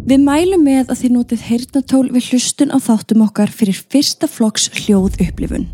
Við mælum með að þið notið heyrnatól við hlustun á þáttum okkar fyrir fyrsta flokks hljóð upplifun.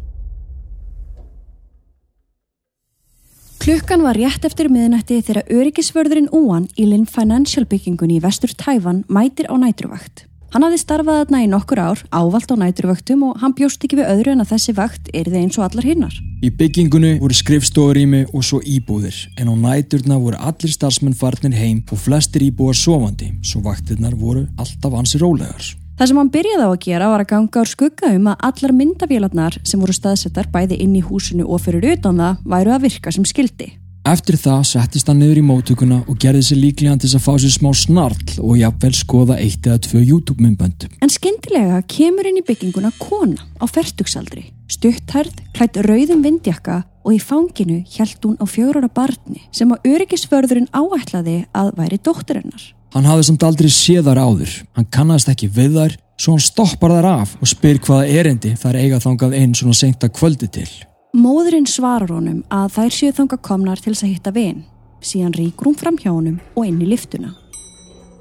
Klukkan var rétt eftir miðnætti þegar öryggisvörðurinn Úan í Linn Financial byggingunni í vestur Tæfan mætir á nætruvakt. Hann hafði starfað þarna í nokkur ár, ávalt á næturvöktum og hann bjóst ekki við öðru en að þessi vakt er þið eins og allar hinnar. Í byggingunni voru skrifstórými og svo íbúðir en á næturna voru allir starfsmenn farnir heim og flestir íbúar sofandi svo vaktirnar voru alltaf ansi rólegar. Það sem hann byrjaði á að gera var að ganga ár skugga um að allar myndavélarnar sem voru staðsettar bæði inn í húsinu og fyrir utan það væru að virka sem skildi. Eftir það settist hann niður í móttökuna og gerði sér líklega til að fá sér smá snarl og jafnvel skoða eitt eða tvö YouTube-myndbönd. En skyndilega kemur inn í bygginguna kona á færtugsaldri, stutthærð, klætt rauðum vindjakka og í fanginu hjælt hún á fjórara barni sem á öryggisförðurinn áætlaði að væri dótturinnar. Hann hafði samt aldrei séðar áður, hann kannast ekki við þær, svo hann stoppar þær af og spyr hvaða erendi þær eiga þangað einn svona sengta kvöldi til. Móðurinn svarar honum að þær séu þanga komnar til þess að hitta vin. Síðan ríkur hún fram hjá honum og inn í liftuna.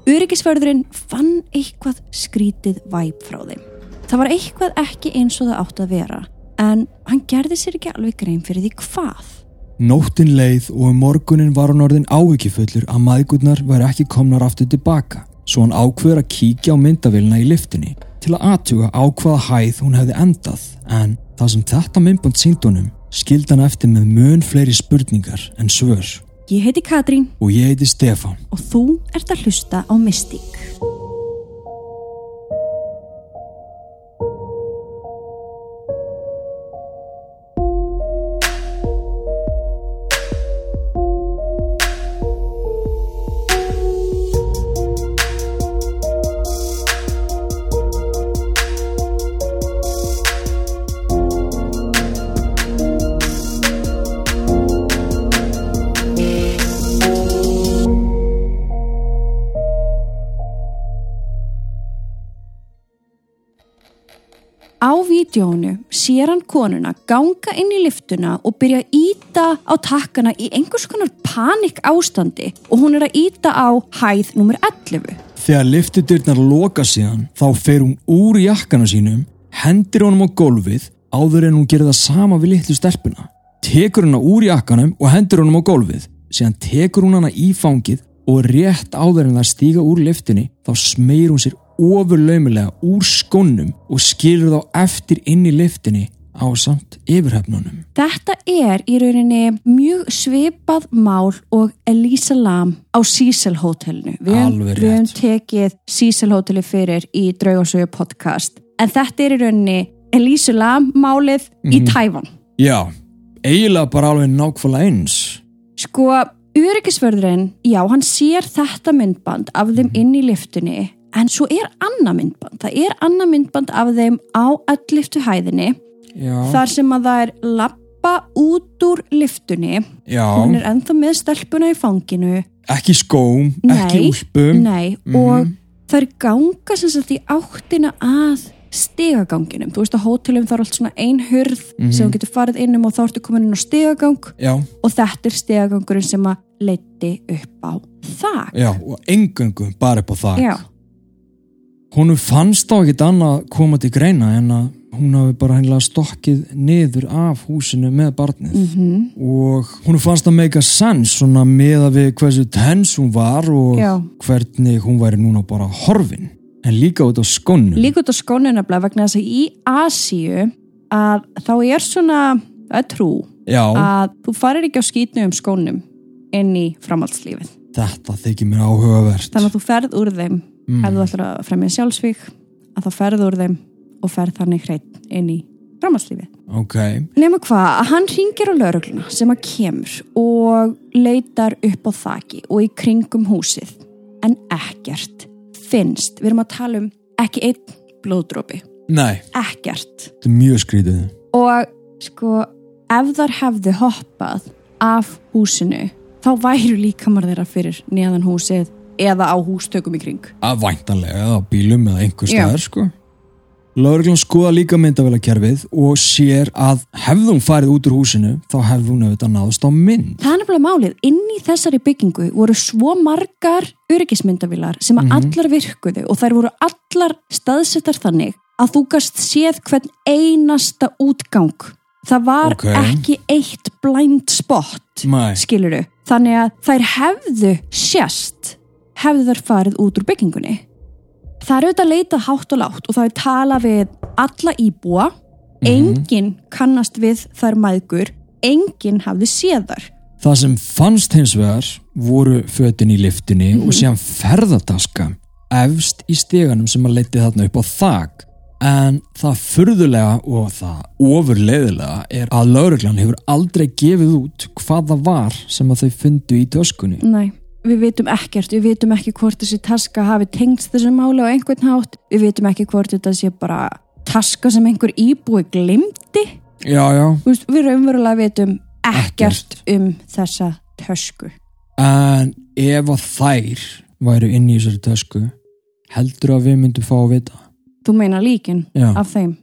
Öryggisförðurinn fann eitthvað skrítið væp frá þeim. Það var eitthvað ekki eins og það átt að vera, en hann gerði sér ekki alveg grein fyrir því hvað. Nóttin leið og um morgunin var hann orðin ávikifullur að maðgurnar væri ekki komnar aftur tilbaka, svo hann ákveður að kíkja á myndavilna í liftunni til að aðtuga á hvaða hæð hún hefði endað, en Það sem þetta myndband síndunum skildan eftir með mun fleiri spurningar en svör. Ég heiti Katrín og ég heiti Stefan og þú ert að hlusta á Mystík. Vídjónu sér hann konuna ganga inn í liftuna og byrja að íta á takkana í einhvers konar panik ástandi og hún er að íta á hæð nr. 11. Þegar liftudyrnar loka síðan þá fer hún úr jakkana sínum, hendir honum á gólfið áður en hún gerir það sama við litlu stelpuna. Tekur hana úr jakkanum og hendir honum á gólfið, síðan tekur hún hana í fangið og rétt áður en það stíga úr liftinni þá smeir hún sér ofurlaumilega úr skónum og skilur þá eftir inn í liftinni á samt yfirhefnunum. Þetta er í rauninni mjög svipað mál og Elisa Lam á Cecil hotellinu. Við höfum tekið Cecil hotelli fyrir í Draugarsögu podcast en þetta er í rauninni Elisa Lam málið mm -hmm. í mhm. Tæfan. Já, eiginlega bara alveg nákvæmlega eins. Sko, Öryggisvörðurinn, já, hann sér þetta myndband af þeim inn í liftinni en svo er annað myndband. Það er annað myndband af þeim á allliftu hæðinni Já. þar sem að það er lappa út úr liftunni Já. hún er enþá með stelpuna í fanginu. Ekki skóm, nei, ekki úlpum. nei, mm og það er ganga sem sagt í áttina að stegaganginum, þú veist að hótelum er allt svona ein hurð mm -hmm. sem þú getur farið innum og þá ertu komin inn á stegagang Já. og þetta er stegagangurinn sem að leiti upp á þak. Já, og engungum bara upp á þak. Já Húnu fannst á ekkit annað koma til greina en að hún hafi bara hennilega stokkið niður af húsinu með barnið mm -hmm. og hún fannst að make a sense svona með að við hversu tens hún var og Já. hvernig hún væri núna bara horfin en líka út á skónu líka út á skónu nefnilega vegna þess að í Asíu að þá er svona að trú Já. að þú farir ekki á skýtnu um skónum inn í framhaldslífið þetta þykir mér áhugavert þannig að þú ferð úr þeim mm. ef þú ætlar að fremja sjálfsvík að þá ferður úr þeim og ferð þannig hreitt inn í framhanslífi okay. nema hvað, að hann ringir á laurugluna sem að kemur og leitar upp á þaki og í kringum húsið. En ekkert finnst, við erum að tala um ekki einn blóðdrópi Nei. ekkert. Þetta er mjög skrítið. Og sko ef þar hefði hoppað af húsinu þá væru líkamar þeirra fyrir neðan húsið eða á hústökum í kring að væntanlega, á bílum eða einhver staðar sko Lauruglan skoða líka myndavélakerfið og sér að hefði hún farið út úr húsinu þá hefði hún auðvitað náðust á mynd. Það er nefnilega málið, inn í þessari byggingu voru svo margar öryggismyndavilar sem að allar virkuðu og þær voru allar staðsettar þannig að þú gast séð hvern einasta útgang. Það var Ok. ekki eitt blind spot, skiluru. Þannig að þær hefðu sérst, hefðu þær farið út úr byggingunni. Það er auðvitað leitað hátt og látt og það er talað við alla íbúa, enginn kannast við þær mæðgur, enginn hafði séð þar. Það sem fannst hins vegar voru fötin í liftinni og síðan ferðataska efst í steganum sem að leiti þarna upp á þak. En það furðulega og það ofurleiðilega er að lauruglan hefur aldrei gefið út hvað það var sem að þau fundu í töskunni. Nei, við vitum ekkert, við vitum ekki hvort þessi taska hafi tengst þessu máli á einhvern hátt, við vitum ekki hvort þetta sé bara taska sem einhver íbúi glimti, Já, já. Veist, við raunverulega vitum ekkert um þessa tösku. En ef að þær væru inn í þessari tösku, heldur að við myndum fá að vita? Þú meina líkin Já. af þeim?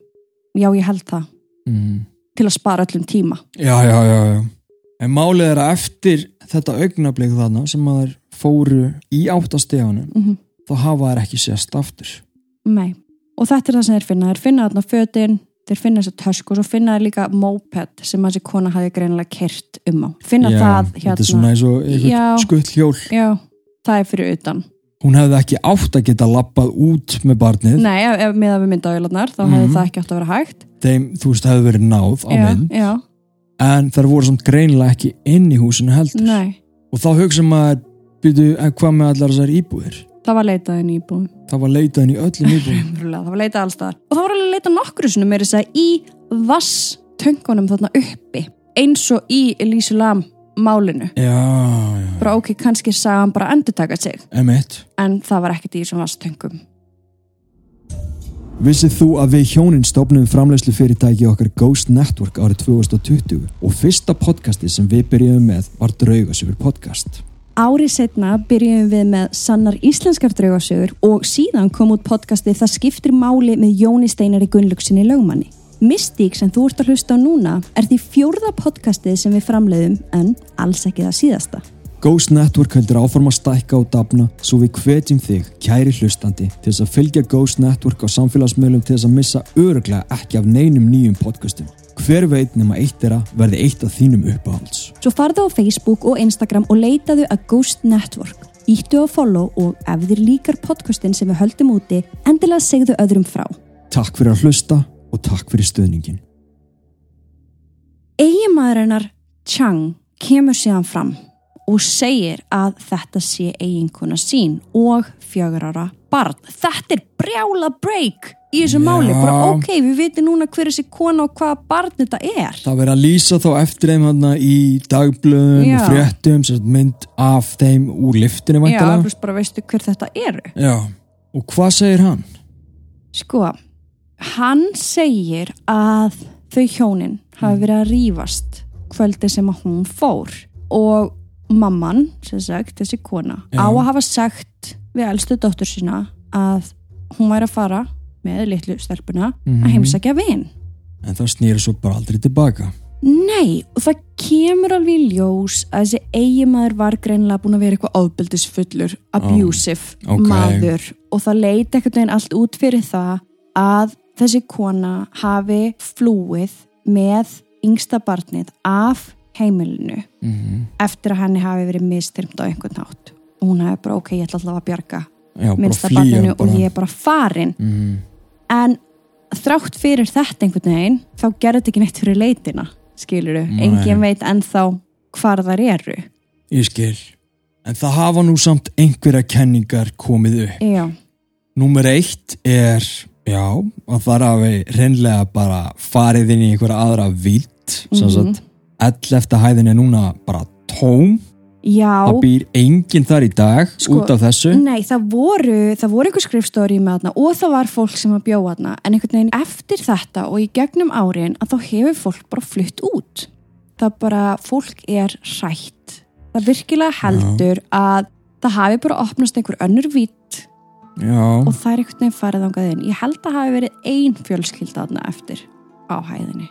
Já, ég held það, Mm. til að spara öllum tíma. Já, já, já, já. En málið er að eftir þetta augnablik þarna sem að þær fóru í áttasteganum, Mm þá hafa þær ekki sést aftur. Nei, og þetta er það sem þeir finna, þeir finna þarna fötin, þeir finna þessa tösku og finna líka moped sem þessi kona hafi greinilega kert um á. Finna já, það Þetta er hérna, svona eins og Já. einhvern skutt hjól. já, það er fyrir utan. Hún hefði ekki átt að geta lappað út með barnið. Nei, ef, ef miða við myndavélarnar þá Mhm. hefði það ekki átt að vera hægt. Þeim, þú veist, hefði verið náð á já, mynd. já, En þær voru samt greinilega ekki inn í húsinu heldur. nei, Og þá hugsa maður, byrju, en hvað með allar þessar íbúðir? það var leitað inn í íbúðum. Það var leitað inn í öllum íbúðum. Það var leitað allstaðar. Og það var alveg leitað nokkru sinni með þess að í vasstöngunum þarna uppi, eins og í Elísu Lam málinu. já, já, Bara ok, kannski sagði hann bara endur taka sig, emitt. en það var ekkert í þessum vasttöngum. Vissið þú að við hjónin stofnum framlegslu fyrirtæki okkar Ghost Network árið 2020 og fyrsta podcasti sem við byrjuðum með var Draugasöfur podcast. Árið setna byrjum við með sannar íslenskar draugasögur og síðan kom út podcastið Það skiptir máli með Jóni Steinari Gunnlaugsinni lögmanni. Mystík sem þú ert að hlusta á núna er því fjórða podcastið sem við framleiðum en alls ekki það síðasta. Ghost Network heldur áforma að stækka og dafna svo við hvetjum þig, kæri hlustandi, til þess að fylgja Ghost Network á samfélagsmiðlum til þess að missa öruglega ekki af neinum nýjum podcastum. Hver veit nema eitt þeirra verði eitt af þínum uppáhalds. Svo farðu á Facebook og Instagram og leitaðu að Ghost Network. Íttu á follow og ef þér líkar podcastin sem við höldum úti, endilega segðu öðrum frá. Takk fyrir að hlusta og takk fyrir stuðningin. Eiginmaðurinnar Chang kemur síðan fram og segir að þetta sé eiginkona sín og fjögur ára barn. Þetta er brjála break í þessu Já. máli. Bara ok, við vitum núna hver þessi kona og hvaða barn þetta er. Það verið að lýsa þá eftir þeim hana í dagblöðum Já. og fréttum mynd af þeim úr liftinu Já, væntalega. þú veist bara veistu hver þetta eru. Já. Og hvað segir hann? Sko, hann segir að þau hjónin hafi verið að rífast kvöldi sem að hún fór og mamman, sem sagt, þessi kona Já. á að hafa sagt við elstu dóttur sína að hún væri að fara með litlu stelpuna Mhm. að heimsækja vin. En það snýri svo bara aldrei tilbaka. Nei, og það kemur alveg í ljós að þessi eigimaður var greinlega búin að vera eitthvað ábyldisfullur, abusive ok. maður og það leiti eitthvað veginn allt út fyrir það að þessi kona hafi flúið með yngsta barnið af heimilinu Mm eftir að henni hafi verið mistyrmt á einhvern nátt og hún hafi bara ok, ég ætla alltaf að bjarga Já, bara minnsta flýja barninu bara. og ég er bara farin mm. en þrátt fyrir þetta einhvern veginn þá gerði þetta ekki neitt fyrir leitina skiluru, engin veit ennþá hvar þar eru Ég skil. En það hafa nú samt einhverja kenningar komið upp. já, Númer eitt er, já, að það hafi reynlega bara farið inn í einhverja aðra vilt. Mm. -hmm. 11. hæðin er núna bara tóm. já. Það býr enginn þar í dag Sko, út af þessu. Nei, það voru, það voru einhver skrifstóri með þarna og það var fólk sem að bjóða þarna. En einhvern veginn eftir þetta og í gegnum árin að þá hefur fólk bara flutt út. Það bara, fólk er hrætt. Það virkilega heldur að það hafi bara opnast einhver önnur Já, og það er einhvern veginn farið þangað inn. Ég held að hafi verið ein fjölskylda þarna eftir á hæðinni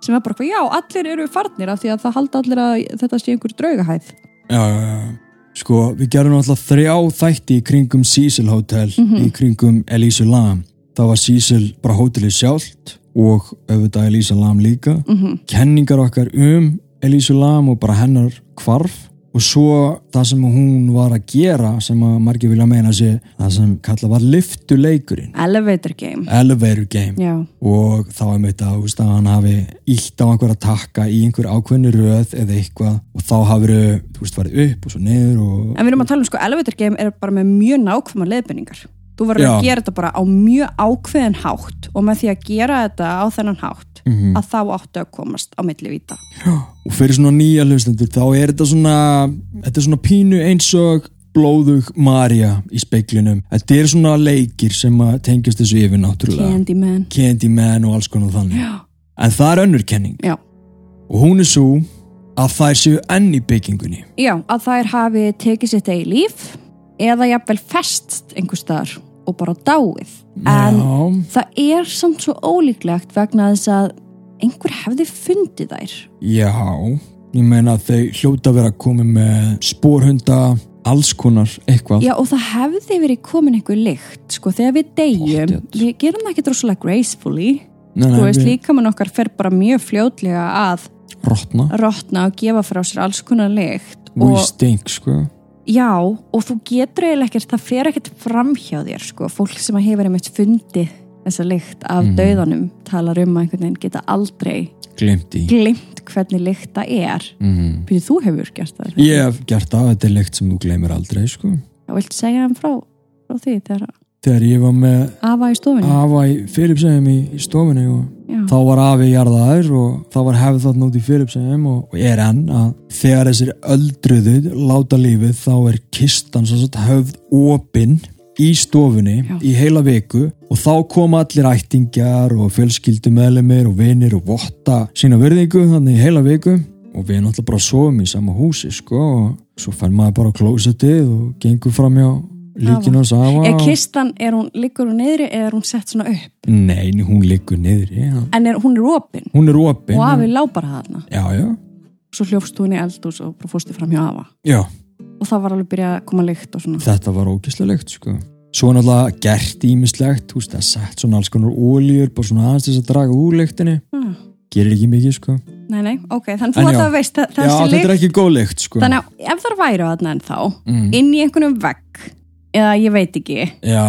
sem er bara hvað, já, allir eru farnir af því að það halda allir að þetta sé einhver draugahæð já, já, já. Sko, við gerum alltaf þrjá þætti í kringum Cecil Hotel, Mhm. í kringum Elísu Lam. Það var Cecil bara hótelið sjálft og auðvitað Elísa Lam líka. mm Kenningar okkar um Elísu Lam og bara hennar hvarf og svo það sem hún var að gera sem að margir vilja meina sé það sem kalla var liftuleikurinn elevator game. Elevator game. Og þá er að, þú veist, að hann hafi ílt á einhverja takka í einhver ákveðni röð eða eitthvað. Og þá hafur veist, farið upp og svo niður og en við erum að tala um sko elevator game er bara með mjög nákvæma leiðbendingar þú verður að gera þetta bara á mjög ákveðin hátt og með því að gera þetta á þennan hátt Mhm. að þá áttu að komast á milli víta og fyrir svona nýja hlustendur þá er þetta svona þetta er svona pínu eins og blóðug Marja í speiklinum þetta er svona leikir sem tengjast þessu yfir náttúrulega Candyman. Candyman og alls konar þannig. Já, en það er önnur kenning. Já, og hún er svo að þær séu enn í byggingunni. Já, að þær hafi tekið sitt eigi líf eða jafnvel fest einhver staðar og bara dáið. En Já, það er samt svo ólíklegt vegna þess að einhver hefði fundið þær. Já ég meina að þau hljóta að vera komið með spórhunda alls konar eitthvað. Já og það hefði verið komin einhver lykt sko þegar við deyjum, Pottþétt. við gerum það ekki droslega gracefully, Nei, þú nei, veist við- líka mann okkar fer bara mjög fljótlega að rotna. rotna og gefa frá sér alls konar lykt í og stink sko já og þú getur eiginlega ekkert, það fer ekkert fram hjá þér sko, fólk sem að hefur einmitt fundið þessa lykt af Mhm. dauðanum talar um að einhvern veginn geta aldrei glimt í glimt hvernig lykt það er mm. Býðu þú hefur gert það? ég hef gert það, þetta er leikt sem þú gleymir aldrei sko Já, viltu segja hann frá, frá því þegar þegar ég var með afa í stofunni? afa í Filipsheim í, í stofunni og Já. þá var afi jarðaður og þá var hefð þarna út í Filipsheim og, og er enn að þegar þessir öldruðu láta lífið þá er kistan svo satt höfð opinn í stofunni Já. í heila viku og þá koma allir ættingjar og fjölskyldumeðlumir og vinir og votta sína verðingu þannig í heila viku og við náttúrulega bara sofum í sama húsi sko og svo fær maður bara á klósetið og gengur fram hjá líkinu hans afa Er kistan, er hún, liggur hún niðri eða er hún sett svona upp? Nei, hún liggur niður ja. En er, hún er opin Hún er opin og afi lá bara þarna. Já, já, Svo hljófst inn í eldús og fórstu fram hjá afa. já Og það var alveg byrjað að koma lykt og svona. Þetta var ógislegt sko Svo náttúrulega gert ímislegt Þú veist, það sett svona alls konar ólíur bara svona aðeins þess að draga úr lyktinni Ah, Gerir ekki mikið sko nei, nei, ok, þannig já. að það veist að Já, þessi þetta er lykt. ekki góð lykt sko Þannig að ef það væri á þarna en þá, mm. inn í einhvernum vegg, eða ég veit ekki, Já,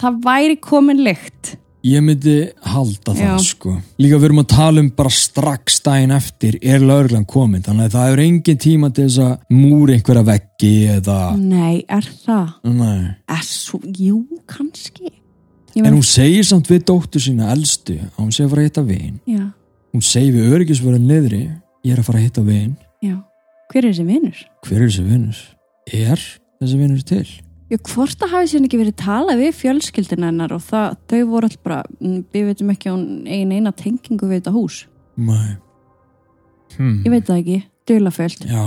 það væri komin lykt. ég myndi halda það Já. sko Líka við erum að tala um bara strax daginn eftir er lögreglan komin Þannig að það er engin tíma til þess að múri einhverja veggi eða Nei, er það? Nei Er svo, jú, kannski. Ég En meina, hún segir samt við dóttur sína elstu að hún sé að fara að hitta vin já, hún segir við öryggisverðin niðri ég er að fara að hitta vin já. Hver er þessi vinur? hver er þessi vinur? er þessi vinur til? Já, hvort það hafi sér ekki verið talað við fjölskyldina hennar og það, þau voru alltaf bara, mm, við veitum ekki á ein eina tengingu við þetta hús. Nei hmm. Ég veit það ekki, dulaföld. já,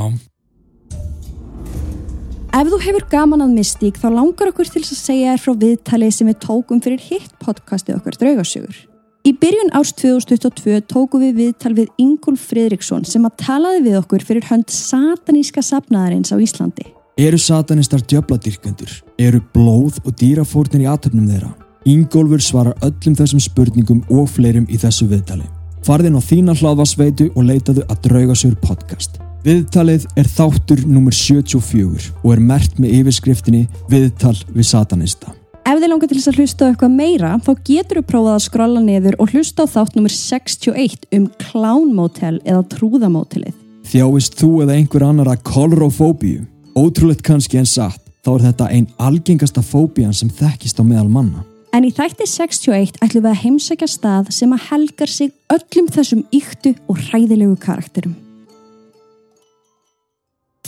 Ef þú hefur gaman að mystík þá langar okkur til að segja þér frá viðtalið sem við tókum fyrir hitt podcastið okkar draugasögur. Í byrjun árs 2022 tókum við viðtal við Ingúl Friðriksson sem að talaði við okkur fyrir hönd sataníska safnaðarins á Íslandi. Eru satanistar djöfladyrkendur? eru blóð og dýrafórnir í atöfnum þeirra? Ingólfur svarar öllum þessum spurningum og fleirum í þessu viðtali farðin á þína hlaðvarsveitu og leitaðu að draugasögur podcast Viðtalið er þáttur nummer 74 og er mert með yfirskriftinni Viðtal við satanista. Ef þið langar til þess að hlusta á eitthvað meira þá getur þú prófað að skrolla niður og hlusta á þátt nummer 61 um klánmótel eða trúðamótelið. Þjáist þú eða einhver annar að kolrofóbíu? Ótrúlegt kannski en satt, þá er þetta ein algengasta fóbían sem þekkist á meðal manna. En í þætti 61 ætlum við að heimsækja stað sem að helgar sig öllum þessum yktu og hræðilegu karakterum.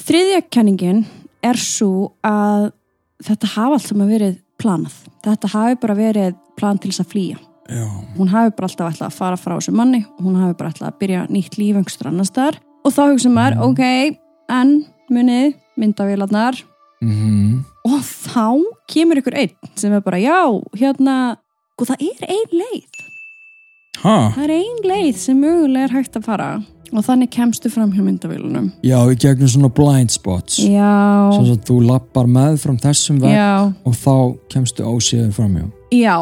Þriðja kenningin er svo að þetta hafa allt saman verið planað. Þetta hafi bara verið plan til þess að flýja. Já. Hún hafi bara alltaf ætlað að fara frá þessu manni hún hafi bara ætlað að byrja nýtt líf einhverstur annar staðar og þá hugsa maður, ok, en munið, myndavélarnar, mm og þá kemur ykkur einn sem er bara, já, hérna og það er ein leið. Ha, það er ein leið sem mögulega er hægt að fara. Og þannig kemstu fram hjá myndavélunum já, í gegnum svona blind spots. Já, svo að þú lappar með fram þessum veg já. og þá kemstu ósíður framjá Já,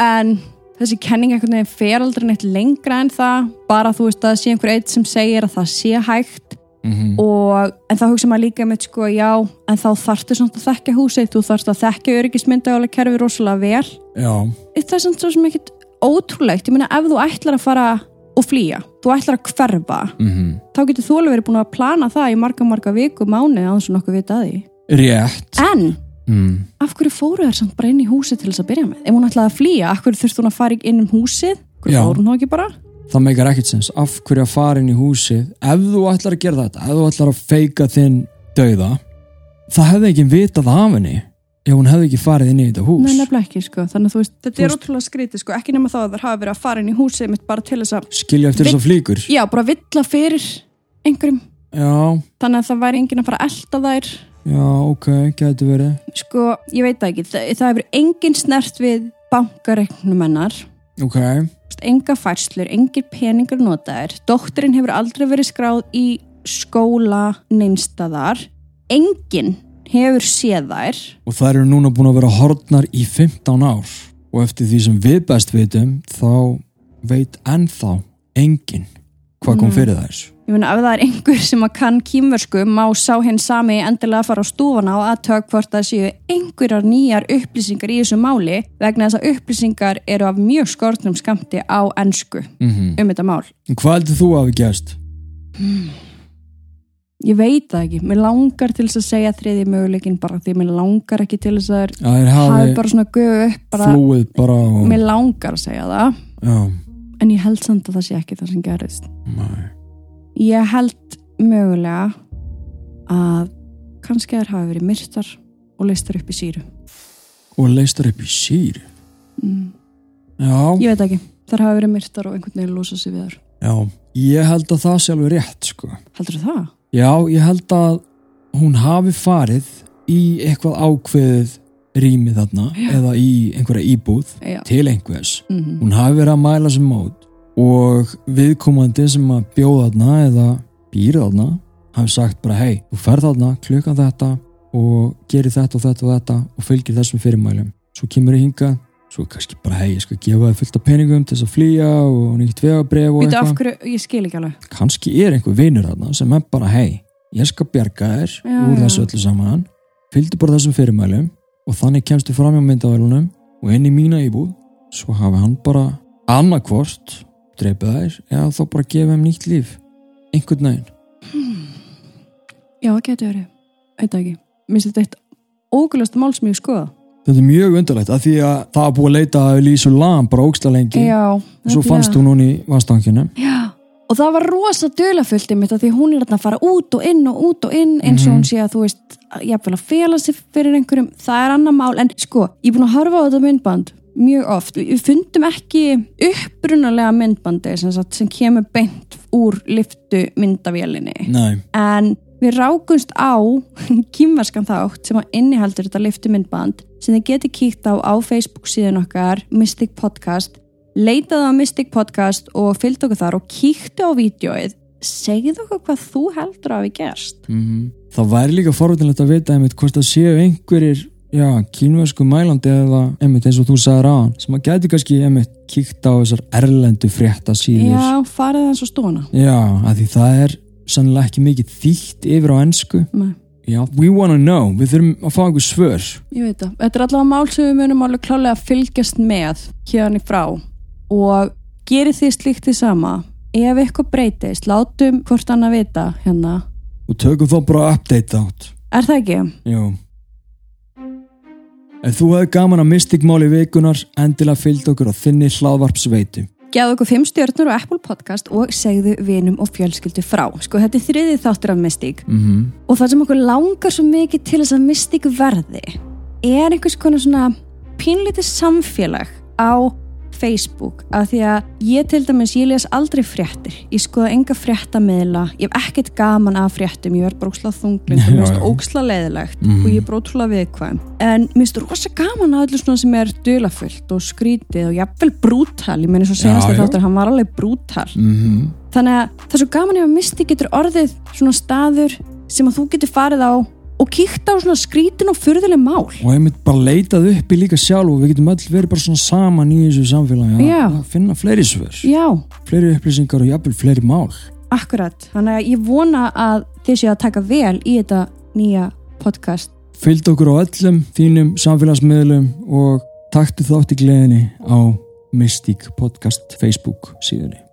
en þessi kenning einhvern veginn fer aldrei neitt lengra en það, bara þú veist að það sé einhver eitt sem segir að það sé hægt mm og, en þá hugsa maður líka með sko, já, en þá þarftu svona að þekka húsið, þú þarfst að þekka öryggismyndagála kerfi rosalega vel já, það er svona svo sem ekkit ótrúlegt, ég meina ef þú ætlar að fara og flýja, þú ætlar að hverfa mm þá getur þú alveg verið búin að plana það í marga marga viku, mánu, að þessu nokkuð vita að því rétt en mm. af hverju fóru þær samt bara inn í húsið til þess að byrja með? Ef hún ætlaði að flýja, af hverju þurfti hún að fara inn um húsið? Hverju Já. fór hún þá ekki bara? Það meikar ekkert sens af hverju að fara inn í húsið ef þú ætlar að gera þetta, ef þú ætlar að feika þinn dauða það hefði ekki vitað af henni ef hún hefði ekki farið inn í þetta hús Nei, nefnilega ekki, sko. Þannig að þú veist, þetta Þú er ótrúlega skrítið, sko. Ekki nema þá að þær hafa verið að fara inn í húsið mitt bara til þess að, skilja eftir þess að flíkur já, bara villa fyrir einhverjum. já, Þannig að það væri enginn að fara að elta þær. já, ok, getur verið Sko, ég veit það ekki. Það, það hefur enginn snert við bankareiknum hennar. ok, Þú veist, Enga færslur, engir peningur notaðir. Dóttirinn hefur aldrei verið skráð í skóla neinstaðar. Enginn hefur séð þær. og það eru núna búin að vera hortnar í 15 ár og eftir því sem við best vitum þá veit ennþá enginn hvað kom Mm. fyrir þær Ég meina ef það er einhver sem að kann kýmversku má sá hinn sami endilega að fara á stúfana og aðtög hvort það séu einhverjar nýjar upplýsingar í þessu máli vegna þess að upplýsingar eru af mjög skortnum skamti á ennsku mm um þetta mál. hvað heldur þú að hafi gæst? Ég veit það ekki, mér langar til þess að segja þriði möguleikin bara því mér langar ekki til þess að það hafi er bara svona guð upp bara, bara og mér langar að segja það já, en ég held samt að það sé ekki það sem gerist. Nei Ég held mögulega að kannski þær hafi verið myrtar og leistar upp í síru. og leistar upp í sír Mm. já, Ég veit ekki, þær hafi verið myrtar og einhvern veginn losa sig við þar. já, ég held að það sé alveg rétt sko Heldur það? já, ég held að hún hafi farið í eitthvað ákveðið rými þarna Já. eða í einhverja íbúð Já. til einhvers Mm hún hafi verið að mæla sem mót og viðkomandi sem að bjóða þarna eða býr þarna hafi sagt bara hei, þú ferð þarna klukkan þetta og gerir þetta og þetta og þetta og fylgir þessum fyrirmælum. Svo kemur ég hinga svo kannski bara hei, ég skal gefa þið fullt af peningum til þess að flýja og nýtt vegabref og eitthvað. kannski er einhver vinur þarna sem er bara hei, ég skal bjarga þér Já, úr þessu öllu saman. Fylgdu bara þessum fyrirmælum og þannig kemstu fram hjá myndavælunum og inn í mína íbúð. Svo hafi hann bara annarkvort dreipið þær eða þá bara gefa þeim nýtt líf einhvern veginn Já, það getur verið. Það ekki. Mér finnst þetta eitt ógulasta mál sem ég skoða. þetta er mjög undarlegt af því að það var búið að leita að Lísu Lam bara ógsta lengi Já. og svo fannst hún hún í vastankinu Já. Og það var rosa dölafullt í mitt af því að hún er að fara út og inn og út og inn eins og Mhm. hún sé að þú veist, jafnvel að fela sig fyrir einhverjum, það er annar mál en sko, ég er búin að horfa á þetta myndband mjög oft, við fundum ekki upprunalega myndbandi sem, sagt, sem kemur beint úr liftu myndavélinni. Nei, en við rákumst á kýmverskan þátt sem að innihaldur þetta liftu myndband sem þið geti kíkt á á Facebook síðan okkar Mystic Podcast. Leitaðu á Mystic Podcast og fylgdu okkur þar og kíktu á vídjóið segðu okkur hvað þú heldur að hafi gerst. Mm það væri líka forveitinlegt að vita einmitt hvort það séu einhverjir já, kínversku mælandi eða einmitt eins og þú sagðir á sem að gæti kannski einmitt kíkt á þessar erlendu frétta síður Já, farið eins og stóna Já, að því það er sannlega ekki mikið þýtt yfir á ennsku Nei, Já, we wanna know, við þurfum að fá einhver svör. Ég veit það. Þetta er allavega mál sem við munum alveg klálega að fylgjast með hérna í frá. Og gerir þið slíkt því sama? Ef eitthvað breytist, látum hvort annað vita hérna. Og tökum þá bara update átt Er það ekki? Já Ef þú hefði gaman að mystikmáli vikunar endilega fylgd okkur á þinni hlaðvarpsveitu Gjáðu okkur fimm stjörnur á Apple Podcast og segðu vinum og fjölskyldu frá. Sko, þetta er þriðið þáttur af Mystík mm -hmm. og það sem okkur langar svo mikið til þess að Mystík verði er einhvers konar svona pínlítið samfélag á Facebook af því að ég til dæmis, ég les aldrei fréttir. Ég skoða enga fréttamiðla. Ég hef ekkert gaman af fréttum. Ég verð bara óksla þungling og mér finnst óksla leiðilegt Mhm. og ég er bara ótrúlega viðkvæm. En mér finnst rosa gaman að öllu svona sem er dulafullt og skrítið og jafnvel brútal. Ég meni svo senast Já, að þáttur, hann var alveg brútal. Mm þannig að það er svo gaman ef að misti getur orðið svona staður sem að þú getur farið á og kíkt á svona skrítin og furðuleg mál. Og einmitt bara leitað upp í líka sjálf og við getum öll verið bara svona saman í þessu samfélagi. Að finna fleiri svör. Já, fleiri upplýsingar og jafnvel fleiri mál. Akkurat. Þannig að ég vona að þið séu að taka vel í þetta nýja podcast. Fylgd okkur á öllum þínum samfélagsmiðlum og taktu þátt í gleðinni á Mystic Podcast Facebook síðunni